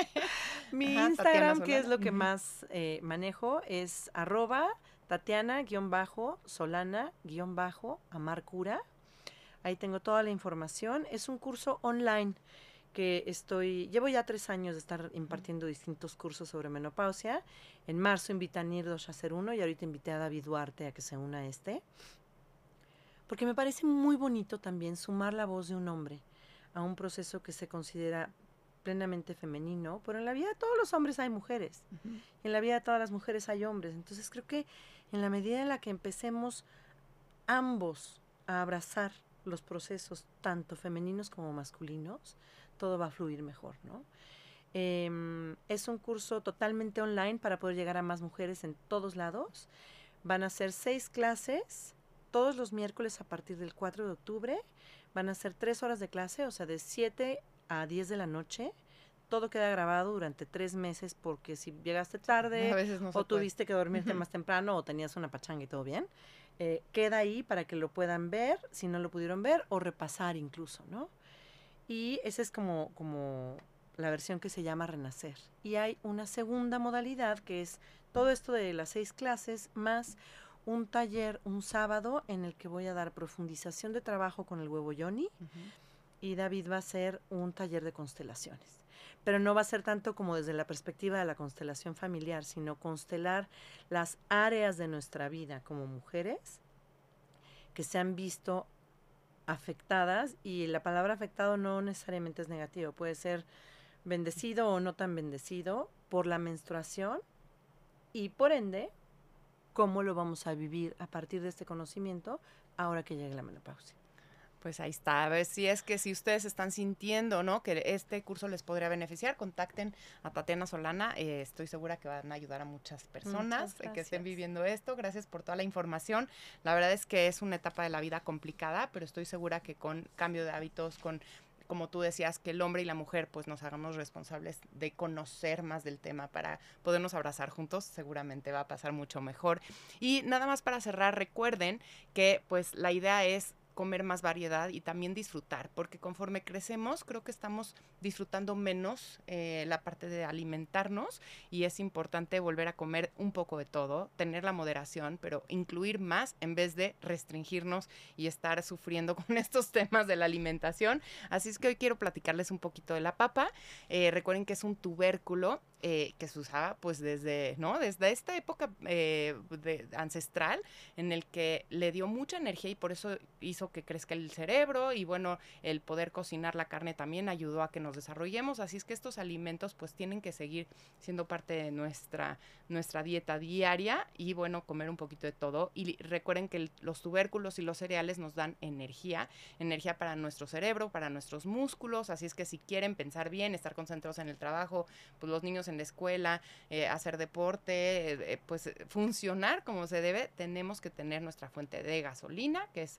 mi Instagram, que es lo que más eh, manejo, es arroba Tatiana-Solana-Amarcura. Ahí tengo toda la información. Es un curso online que estoy, llevo ya tres años de estar impartiendo distintos cursos sobre menopausia. En marzo invité a Nirdos a hacer uno y ahorita invité a David Duarte a que se una a este. Porque me parece muy bonito también sumar la voz de un hombre a un proceso que se considera plenamente femenino, pero en la vida de todos los hombres hay mujeres, en la vida de todas las mujeres hay hombres. Entonces creo que en la medida en la que empecemos ambos a abrazar los procesos, tanto femeninos como masculinos, todo va a fluir mejor, ¿no? Em, es un curso totalmente online para poder llegar a más mujeres en todos lados. Van a ser seis clases todos los miércoles a partir del 4 de octubre. Van a ser tres horas de clase, o sea, de 7 a 10 de la noche. Todo queda grabado durante tres meses porque si llegaste tarde o tuviste que dormirte más temprano o tenías una pachanga y todo bien, eh, queda ahí para que lo puedan ver, si no lo pudieron ver, o repasar incluso, ¿no? Y esa es como, como la versión que se llama Renacer. Y hay una segunda modalidad que es todo esto de las seis clases más un taller un sábado en el que voy a dar profundización de trabajo con el huevo Yoni y David va a hacer un taller de constelaciones. Pero no va a ser tanto como desde la perspectiva de la constelación familiar, sino constelar las áreas de nuestra vida como mujeres que se han visto afectadas y la palabra afectado no necesariamente es negativo, puede ser bendecido o no tan bendecido por la menstruación y por ende cómo lo vamos a vivir a partir de este conocimiento ahora que llegue la menopausia. Pues ahí está. A ver si es que si ustedes están sintiendo, ¿no? Que este curso les podría beneficiar, contacten a Tatiana Solana. Eh, estoy segura que van a ayudar a muchas personas que estén viviendo esto. Gracias por toda la información. La verdad es que es una etapa de la vida complicada, pero estoy segura que con cambio de hábitos, con como tú decías, que el hombre y la mujer pues nos hagamos responsables de conocer más del tema para podernos abrazar juntos, seguramente va a pasar mucho mejor. Y nada más para cerrar, recuerden que pues la idea es comer más variedad y también disfrutar, porque conforme crecemos creo que estamos disfrutando menos eh, la parte de alimentarnos y es importante volver a comer un poco de todo, tener la moderación, pero incluir más en vez de restringirnos y estar sufriendo con estos temas de la alimentación. Así es que hoy quiero platicarles un poquito de la papa. Eh, recuerden que es un tubérculo eh, que se usaba pues desde, ¿no? Desde esta época de, ancestral en el que le dio mucha energía y por eso hizo que crezca el cerebro y bueno, el poder cocinar la carne también ayudó a que nos desarrollemos, así es que estos alimentos pues tienen que seguir siendo parte de nuestra, nuestra dieta diaria y bueno, comer un poquito de todo. Y recuerden que los tubérculos y los cereales nos dan energía, energía para nuestro cerebro, para nuestros músculos, así es que si quieren pensar bien, estar concentrados en el trabajo, pues los niños en la escuela, eh, hacer deporte, eh, eh, pues funcionar como se debe, tenemos que tener nuestra fuente de gasolina, que es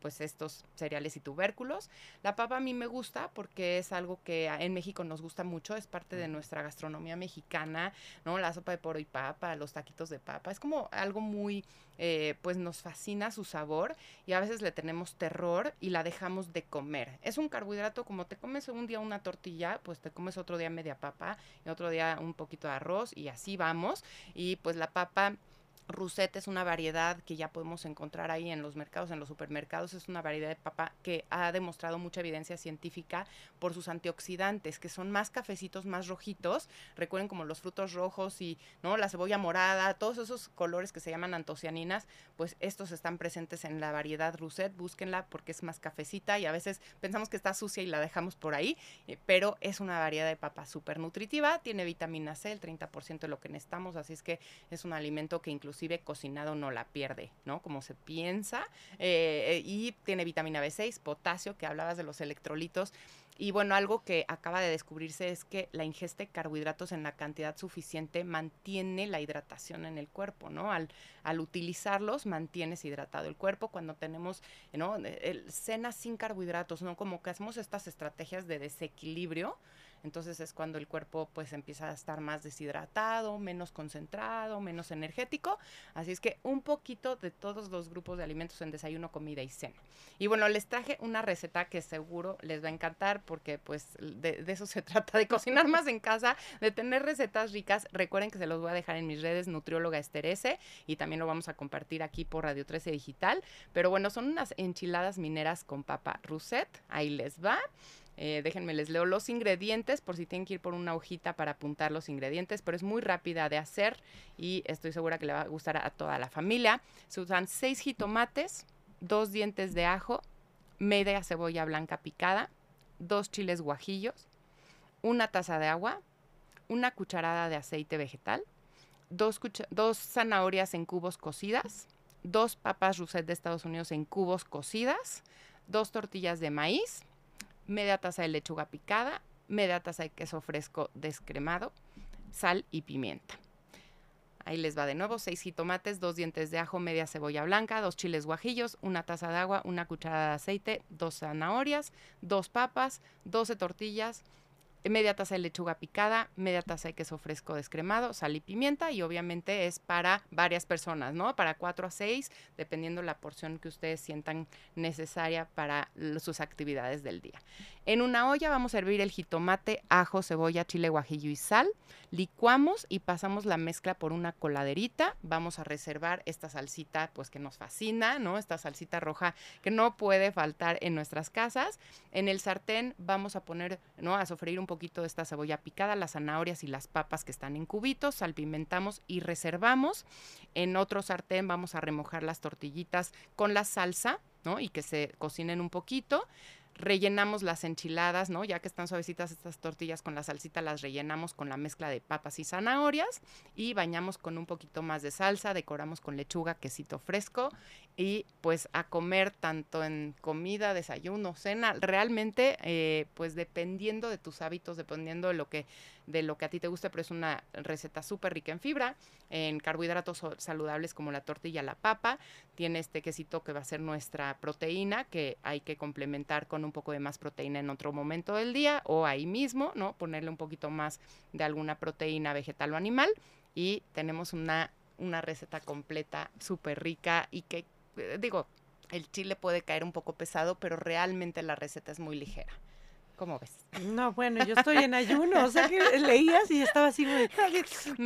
pues estos cereales y tubérculos. La papa a mí me gusta porque es algo que en México nos gusta mucho, es parte de nuestra gastronomía mexicana, ¿no? La sopa de poro y papa, los taquitos de papa, es como algo muy, eh, pues nos fascina su sabor y a veces le tenemos terror y la dejamos de comer. Es un carbohidrato como te comes un día una tortilla, pues te comes otro día media papa y otro día un poquito de arroz y así vamos. Y pues la papa Russet es una variedad que ya podemos encontrar ahí en los mercados, en los supermercados. Es una variedad de papa que ha demostrado mucha evidencia científica por sus antioxidantes, que son más cafecitos, más rojitos. Recuerden como los frutos rojos y no la cebolla morada, todos esos colores que se llaman antocianinas, pues estos están presentes en la variedad Russet. Búsquenla porque es más cafecita y a veces pensamos que está sucia y la dejamos por ahí, eh, pero es una variedad de papa súper nutritiva. Tiene vitamina C, el 30% de lo que necesitamos, así es que es un alimento que incluso inclusive cocinado no la pierde, ¿no? Como se piensa. Eh, y tiene vitamina B6, potasio, que hablabas de los electrolitos. Y bueno, algo que acaba de descubrirse es que la ingesta de carbohidratos en la cantidad suficiente mantiene la hidratación en el cuerpo, ¿no? Al, utilizarlos mantienes hidratado el cuerpo cuando tenemos, ¿no? El, cena sin carbohidratos, ¿no? Como que hacemos estas estrategias de desequilibrio entonces es cuando el cuerpo pues empieza a estar más deshidratado, menos concentrado, menos energético. Así es que un poquito de todos los grupos de alimentos en desayuno, comida y cena. Y bueno, les traje una receta que seguro les va a encantar porque pues de, eso se trata, de cocinar más en casa, de tener recetas ricas. Recuerden que se los voy a dejar en mis redes nutrióloga Esterese y también lo vamos a compartir aquí por Radio 13 Digital. Pero bueno, son unas enchiladas mineras con papa rousset. Ahí les va. Eh, déjenme, les leo los ingredientes por si tienen que ir por una hojita para apuntar los ingredientes, pero es muy rápida de hacer y estoy segura que le va a gustar a toda la familia. Se usan seis jitomates, dos dientes de ajo, media cebolla blanca picada, dos chiles guajillos, una taza de agua, una cucharada de aceite vegetal, dos, dos zanahorias en cubos cocidas, dos papas rousset de Estados Unidos en cubos cocidas, dos tortillas de maíz, media taza de lechuga picada, media taza de queso fresco descremado, sal y pimienta. Ahí les va de nuevo, seis jitomates, dos dientes de ajo, media cebolla blanca, dos chiles guajillos, una taza de agua, una cucharada de aceite, dos zanahorias, dos papas, doce tortillas, media taza de lechuga picada, media taza de queso fresco descremado, sal y pimienta y obviamente es para varias personas, ¿no? Para cuatro a seis, dependiendo la porción que ustedes sientan necesaria para sus actividades del día. En una olla vamos a hervir el jitomate, ajo, cebolla, chile guajillo y sal. Licuamos y pasamos la mezcla por una coladerita. Vamos a reservar esta salsita pues que nos fascina, ¿no? Esta salsita roja que no puede faltar en nuestras casas. En el sartén vamos a poner, ¿no? A sofreír un poquito de esta cebolla picada, las zanahorias y las papas que están en cubitos, salpimentamos y reservamos. En otro sartén vamos a remojar las tortillitas con la salsa, ¿no? Y que se cocinen un poquito rellenamos las enchiladas, ¿no? Ya que están suavecitas estas tortillas con la salsita, las rellenamos con la mezcla de papas y zanahorias y bañamos con un poquito más de salsa, decoramos con lechuga, quesito fresco y pues a comer tanto en comida, desayuno, cena, realmente eh, pues dependiendo de tus hábitos, dependiendo de lo que de lo que a ti te guste, pero es una receta súper rica en fibra, en carbohidratos saludables como la tortilla, la papa, tiene este quesito que va a ser nuestra proteína, que hay que complementar con un poco de más proteína en otro momento del día o ahí mismo, ¿no? Ponerle un poquito más de alguna proteína vegetal o animal y tenemos una, una receta completa, súper rica y que eh, digo, el chile puede caer un poco pesado, pero realmente la receta es muy ligera. ¿Cómo ves? No, bueno, yo estoy en ayuno, o sea que leías y estaba así muy...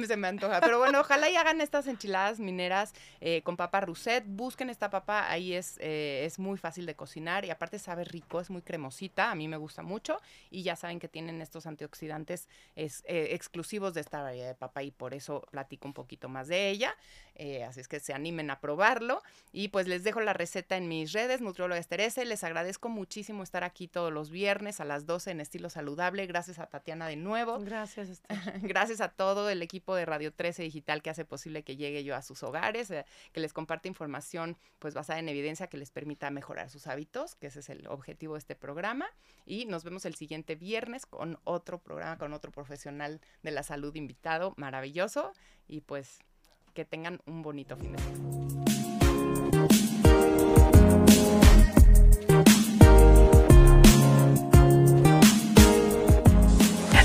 Se me antoja, pero bueno, ojalá y hagan estas enchiladas mineras eh, con papa rousset, busquen esta papa, ahí es, eh, es muy fácil de cocinar y aparte sabe rico, es muy cremosita, a mí me gusta mucho y ya saben que tienen estos antioxidantes es, eh, exclusivos de esta variedad de papa y por eso platico un poquito más de ella, así es que se animen a probarlo y pues les dejo la receta en mis redes, Nutrióloga Esterese, les agradezco muchísimo estar aquí todos los viernes a las 12 en estilo saludable. Gracias a Tatiana de nuevo. Gracias. Gracias a todo el equipo de Radio 13 Digital que hace posible que llegue yo a sus hogares, eh, que les comparte información pues basada en evidencia que les permita mejorar sus hábitos, que ese es el objetivo de este programa. Y nos vemos el siguiente viernes con otro programa, con otro profesional de la salud invitado, maravilloso. Y pues que tengan un bonito fin de semana.